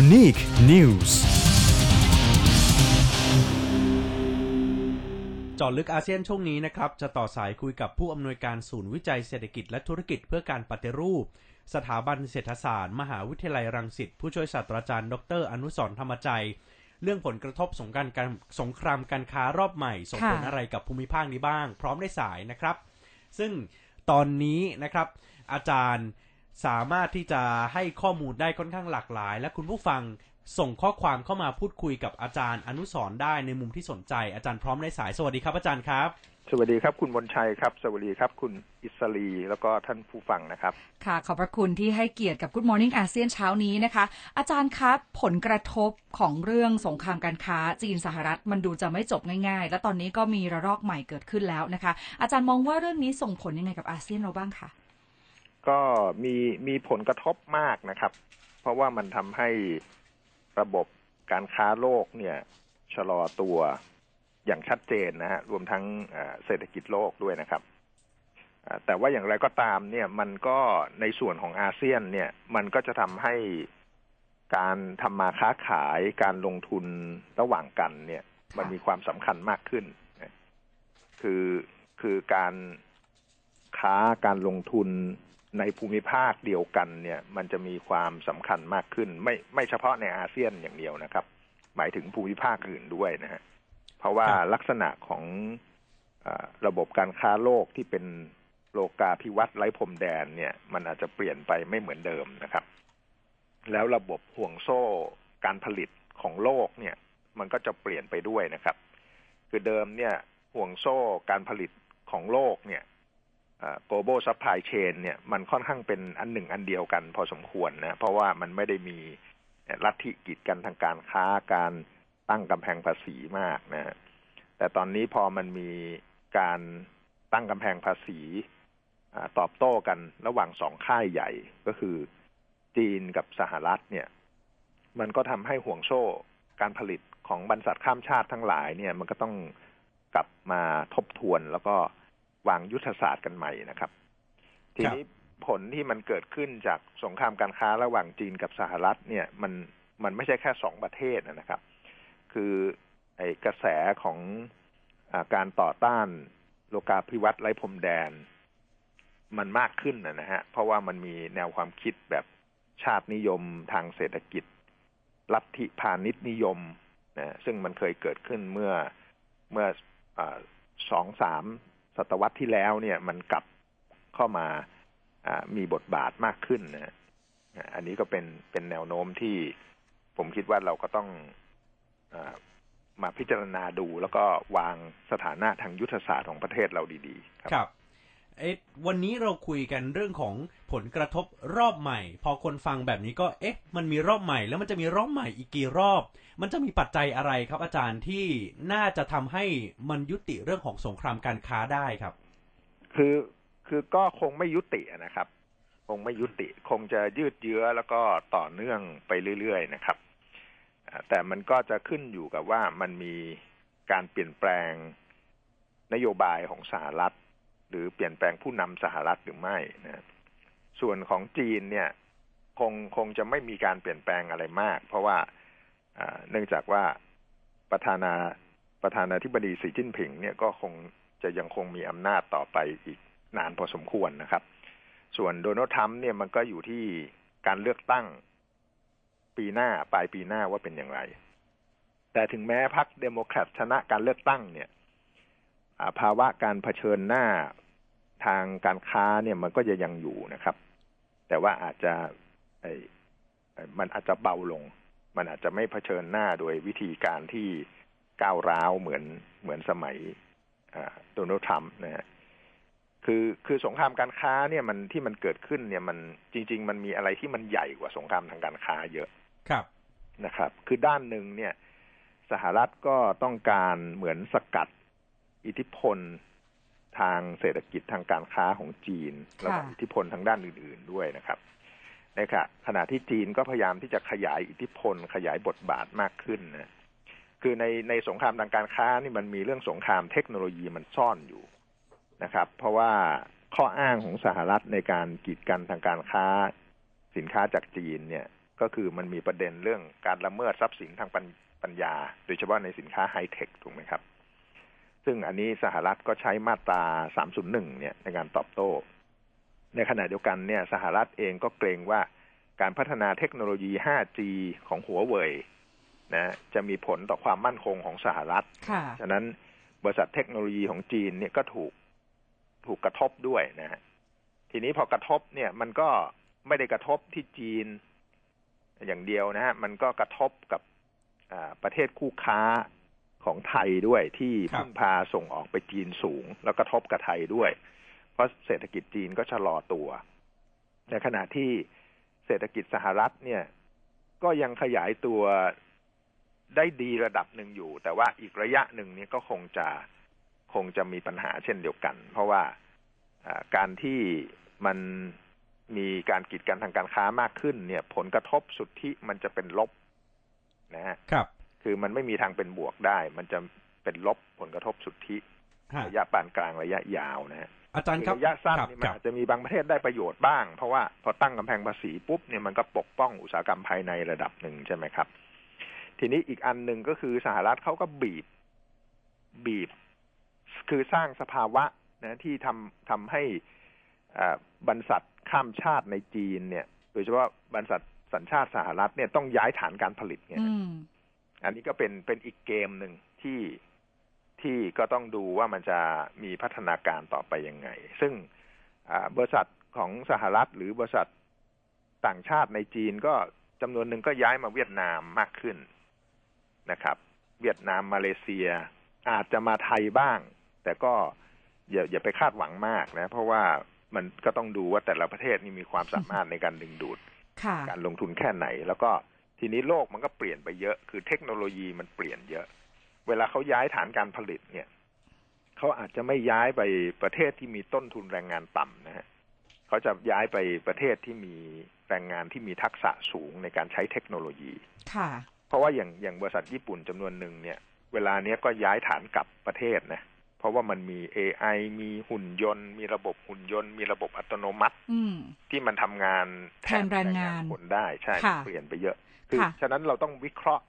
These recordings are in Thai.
Unique News จอดลึกอาเซียนช่วงนี้นะครับ จะต่อสายคุยกับผู้อำนวยการศูนย์วิจัยเศรษฐกิจและธุรกิจเพื่อการปฏิรูป สถาบันเศรษฐศาสตร์ มหาวิทยาลัยรังสิตผู้ช่วยศาสตราจารย์ ดร อนุสรธรรมใจ เรื่องผลกระทบสงการการสงครามการค้ารอบใหม่ส่งผลอะไรกับภูมิภาคนี้บ้าง พร้อมได้สายนะครับ ซึ่งตอนนี้นะครับ อาจารย์ สามารถที่จะให้ข้อมูลได้ค่อนข้างหลากหลาย และคุณผู้ฟังส่งข้อความเข้ามาพูดคุยกับอาจารย์อนุสรณ์ได้ในมุมที่สนใจอาจารย์พร้อมได้สายสวัสดีครับอาจารย์ครับ สวัสดีครับคุณมนชัยครับ สวัสดีครับ คุณอิสรีแล้วก็ท่านผู้ฟังนะครับ ค่ะ ขอบพระคุณที่ให้เกียรติกับ Good Morning อาเซียนเช้านี้นะคะ อาจารย์ครับ ผลกระทบของเรื่องสงครามการค้าจีนสหรัฐ มันดูจะไม่จบง่ายๆ และตอนนี้ก็มีระลอกใหม่เกิดขึ้นแล้วนะคะ อาจารย์มองว่าเรื่องนี้ส่งผลยังไงกับอาเซียนเราบ้างคะ ก็มีมีผลกระทบมากนะครับ เพราะว่ามันทำให้ระบบการค้าโลกเนี่ยชะลอตัวอย่างชัดเจนนะฮะรวมทั้งเศรษฐกิจโลกด้วยนะครับแต่ว่าอย่างไรก็ตามเนี่ยมันก็ในส่วนของอาเซียนเนี่ยมันก็จะทำให้การทำมาค้าขายการลงทุนระหว่างกันเนี่ย มันมีความสำคัญมากขึ้น คือคือการค้าการลงทุน ในภูมิภาคเดียวกันเนี่ย มันจะมีความสำคัญมากขึ้น ไม่ไม่เฉพาะในอาเซียนอย่างเดียวนะครับ หมายถึงภูมิภาคอื่นด้วยนะฮะเพราะว่าครับลักษณะของอาระบบการค้าโลกที่เป็นโลกาภิวัตน์ไร้พรมแดนเนี่ย มันอาจจะเปลี่ยนไปไม่เหมือนเดิมนะครับ แล้วระบบห่วงโซ่การผลิตของโลกเนี่ย มันก็จะเปลี่ยนไปด้วยนะครับ คือเดิมเนี่ยห่วงโซ่การผลิตของโลกเนี่ยอ่า global supply chain เนี่ยมันค่อนข้างเป็นอันหนึ่งอันเดียวกันพอสมควรนะเพราะว่ามันไม่ได้มีลัทธิกีดกันทางการค้าการตั้งกำแพงภาษีมากนะฮะแต่ตอนนี้พอมันมีการตั้งกำแพงภาษีตอบโต้กันระหว่างสองค่ายใหญ่ก็คือจีนกับสหรัฐเนี่ย มันก็ทำให้ห่วงโซ่การผลิตของบรรษัทข้ามชาติทั้งหลายเนี่ย มันก็ต้องกลับมาทบทวนแล้วก็ วางยุทธศาสตร์กันใหม่นะครับ ทีนี้ผลที่มันเกิดขึ้นจากสงครามการค้าระหว่างจีนกับสหรัฐ เนี่ย มันมันไม่ใช่แค่สองประเทศนะครับ คือไอ้กระแสของอาการต่อต้านโลกาภิวัตน์ไร้พรมแดน มันมากขึ้นนะนะฮะ เพราะว่ามันมีแนวความคิดแบบชาตินิยมทางเศรษฐกิจ ลัทธิพาณิชย์นิยมนะซึ่งมันเคยเกิดขึ้นเมื่อเมื่ออาสองสาม ศตวรรษที่แล้วเนี่ยมันกลับเข้ามาอ่ามีบทบาทมากขึ้นนะฮะอันนี้ก็เป็นเป็นแนวโน้มที่ผมคิดว่าเราก็ต้องอามาพิจารณาดูแล้วก็วางสถานะทางยุทธศาสตร์ของประเทศเราดี ๆ ครับ เอ๊ะวันนี้เราคุยกันเรื่องของผลกระทบรอบใหม่ พอคนฟังแบบนี้ก็เอ๊ะ มันมีรอบใหม่ แล้วมันจะมีรอบใหม่อีกกี่รอบ มันจะมีปัจจัยอะไรครับอาจารย์ที่น่าจะทำให้มันยุติเรื่องของสงครามการค้าได้ครับ คือคือก็คงไม่ยุตินะครับ คงไม่ยุติ คงจะยืดเยื้อแล้วก็ต่อเนื่องไปเรื่อยๆนะครับ แต่มันก็จะขึ้นอยู่กับว่ามันมีการเปลี่ยนแปลงนโยบายของสหรัฐ หรือเปลี่ยนแปลงผู้นำสหรัฐหรือไม่นะส่วนของจีนเนี่ยคงคงจะไม่มีการเปลี่ยนแปลงอะไรมาก เพราะว่าเนื่องจากว่าประธานาประธานาธิบดีสีจิ้นผิงเนี่ยก็คงจะยังคงมีอำนาจต่อไปอีกนานพอสมควรนะครับ ส่วนโดนัลด์ทรัมป์เนี่ยมันก็อยู่ที่การเลือกตั้งปีหน้าปลายปีหน้าว่าเป็นอย่างไร แต่ถึงแม้พรรคเดโมแครตชนะการเลือกตั้งเนี่ยภาวะการเผชิญหน้า ทางการค้าเนี่ยมันก็จะยังอยู่นะครับ แต่ว่าอาจจะไอ้ไอ้มันอาจจะเบาลง มันอาจจะไม่เผชิญหน้าโดยวิธีการที่ก้าวร้าวเหมือนเหมือนสมัยอ่าโดนัลด์ทรัมป์นะฮะคือคือสงครามการค้าเนี่ยมันที่มันเกิดขึ้นเนี่ยมันจริง ๆ มันมีอะไรที่มันใหญ่กว่าสงครามทางการค้าเยอะครับนะครับ คือด้านหนึ่งเนี่ย สหรัฐก็ต้องการเหมือนสกัดอิทธิพล ทางเศรษฐกิจทางการค้าของจีน แล้วก็อิทธิพลทางด้านอื่น ๆด้วยนะครับนะครับขณะที่จีนก็พยายามที่จะขยายอิทธิพล ขยายบทบาทมากขึ้นนะคือในในสงครามทางการค้านี่มันมีเรื่องสงครามเทคโนโลยีมันซ่อนอยู่นะครับ เพราะว่าข้ออ้างของสหรัฐในการกีดกันทางการค้าสินค้าจากจีนเนี่ยกก็คือมันมีประเด็นเรื่องการละเมิดทรัพย์สินทางปัญปัญญา โดยเฉพาะในสินค้าไฮเทคถูกไหมครับ ซึ่งอันนี้สหรัฐก็ใช้มาตรา 301 เนี่ยในการตอบโต้ ในขณะเดียวกันเนี่ยสหรัฐเองก็เกรงว่าการพัฒนาเทคโนโลยี 5G ของหัวเว่ยนะจะมีผลต่อความมั่นคงของสหรัฐค่ะฉะนั้นบริษัทเทคโนโลยีของจีนเนี่ยก็ถูกถูกกระทบด้วยนะฮะ ทีนี้พอกระทบเนี่ยมันก็ไม่ได้กระทบที่จีนอย่างเดียวนะฮะ มันก็กระทบกับอ่าประเทศคู่ค้า ของไทยด้วยที่ครับพึ่งพาส่งออกไปจีนสูง แล้วกระทบกับไทยด้วย เพราะเศรษฐกิจจีนก็ชะลอตัว ในขณะที่เศรษฐกิจสหรัฐเนี่ย ก็ยังขยายตัวได้ดีระดับหนึ่งอยู่ แต่ว่าอีกระยะหนึ่งเนี่ยก็คงจะคงจะมีปัญหาเช่นเดียวกัน เพราะว่าอ่าการที่มันมีการกีดกันทางการค้ามากขึ้น เนี่ย ผลกระทบสุทธิมันจะเป็นลบนะฮะ ครับคือมันไม่มีทางเป็นบวกได้ มันจะเป็นลบผลกระทบสุทธิฮะระยะปานกลางระยะยาวนะฮะอาจารย์ครับระยะสั้นครับนี่มันครับอาจจะมีบางประเทศได้ประโยชน์บ้าง เพราะว่าพอตั้งกำแพงภาษีปุ๊บเนี่ยมันก็ปกป้องอุตสาหกรรมภายในระดับหนึ่งใช่ไหมครับ ทีนี้อีกอันหนึ่งก็คือสหรัฐเขาก็บีบ บีบ คือสร้างสภาวะนะที่ทำทำให้อ่าบรรษัทข้ามชาติในจีนเนี่ย โดยเฉพาะบรรษัทสัญชาติสหรัฐเนี่ยต้องย้ายฐานการผลิตเนี่ย อืมอันนี้ก็เป็นเป็นอีกเกมหนึ่งที่ที่ก็ต้องดูว่ามันจะมีพัฒนาการต่อไปยังไง ซึ่งอ่าบริษัทของสหรัฐหรือบริษัทต่างชาติในจีนก็จำนวนหนึ่งก็ย้ายมาเวียดนามมากขึ้นนะครับ เวียดนามมาเลเซีย อาจจะมาไทยบ้าง แต่ก็อย่าอย่าไปคาดหวังมากนะ เพราะว่ามันก็ต้องดูว่าแต่ละประเทศนี่มีความสามารถในการดึงดูดค่ะการลงทุนแค่ไหน แล้วก็ ทีนี้โลกมันก็เปลี่ยนไปเยอะ คือเทคโนโลยีมันเปลี่ยนเยอะ เวลาเขาย้ายฐานการผลิตเนี่ยเขาอาจจะไม่ย้ายไปประเทศที่มีต้นทุนแรงงานต่ำนะฮะเขาจะย้ายไปประเทศที่มีแรงงานที่มีทักษะสูงในการใช้เทคโนโลยีค่ะ เพราะว่าอย่างอย่างบริษัทญี่ปุ่นจำนวนหนึ่งเนี่ย เวลาเนี้ยก็ย้ายฐานกลับประเทศนะ เพราะว่ามันมี AI มีหุ่นยนต์ มีระบบหุ่นยนต์ มีระบบอัตโนมัติอืมที่มันทำงานแทนแรงงานคนได้ใช่ค่ะเปลี่ยนไปเยอะ คือค่ะฉะนั้นเราต้องวิเคราะห์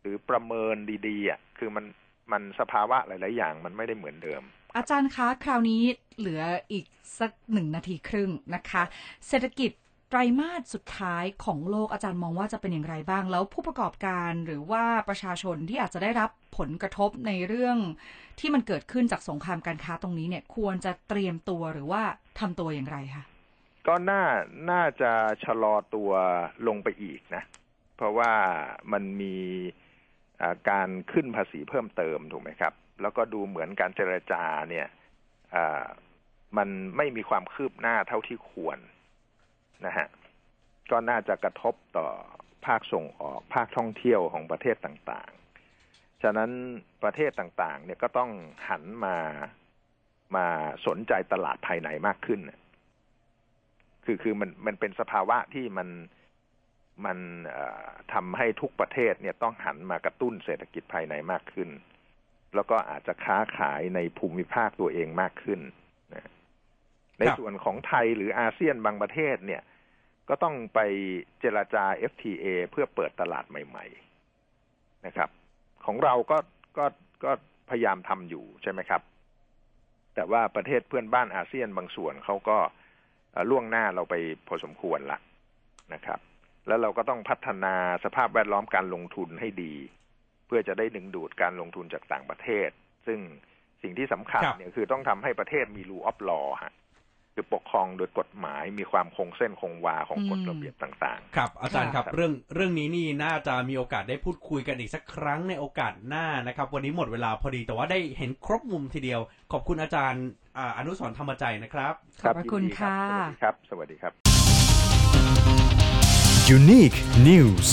หรือประเมินดีๆอะคือมันมันสภาวะหลาย ๆ อย่างมันไม่ได้เหมือนเดิม อาจารย์คะ คราวนี้เหลืออีกสักหนึ่งนาทีครึ่งนะคะ เศรษฐกิจ ไตรมาสสุดท้ายของโลกอาจารย์มองว่าจะเป็นอย่างไรบ้าง แล้วผู้ประกอบการหรือว่าประชาชนที่อาจจะได้รับผลกระทบในเรื่องที่มันเกิดขึ้นจากสงครามการค้าตรงนี้เนี่ย ควรจะเตรียมตัวหรือว่าทำตัวอย่างไรคะก็น่าน่าจะชะลอตัวลงไปอีกนะ เพราะว่ามันมีการขึ้นภาษีเพิ่มเติมถูกไหมครับ แล้วก็ดูเหมือนการเจรจาเนี่ยมันไม่มีความคืบหน้าเท่าที่ควร นะฮะก็น่าจะกระทบต่อภาคส่งออกภาคท่องเที่ยวของประเทศต่างๆ ฉะนั้นประเทศต่างๆ เนี่ยก็ต้องหันมามาสนใจตลาดภายในมากขึ้น คือคือมันมันเป็นสภาวะที่มันมันทำให้ทุกประเทศเนี่ยต้องหันมากระตุ้นเศรษฐกิจภายในมากขึ้น แล้วก็อาจจะค้าขายในภูมิภาคตัวเองมากขึ้น ในครับส่วนของไทยหรืออาเซียนบางประเทศเนี่ย ก็ต้องไปเจราจา FTA เพื่อเปิดตลาดใหม่ ๆนะครับ ของเราก็ก็ก็พยายามทำอยู่ใช่ไหมครับ แต่ว่าประเทศเพื่อนบ้านอาเซียนบางส่วนเขาก็เอ่อล่วงหน้าเราไปพอสมควรละนะครับ แล้วเราก็ต้องพัฒนาสภาพแวดล้อมการลงทุนให้ดี เพื่อจะได้ดึงดูดการลงทุนจากต่างประเทศ ซึ่งสิ่งที่สำคัญครับเนี่ยคือต้องทำให้ประเทศมีรูออฟลอฮะ คือปกครองโดยกฎหมายมีความคงเส้นคงวาของกฎอืมระเบียบต่างครับ อาจารย์ครับครับ เรื่องเรื่องนี้นี่น่าจะมีโอกาสได้พูดคุยกันอีกสักครั้งในโอกาสหน้านะครับ วันนี้หมดเวลาพอดีแต่ว่าได้เห็นครบมุมทีเดียว ขอบคุณอาจารย์อ่าอนุสรณ์ธรรมใจนะครับๆขอบพระคุณยินดีค่ะรับสวัสดีครับ สวัสดีครับ Unique News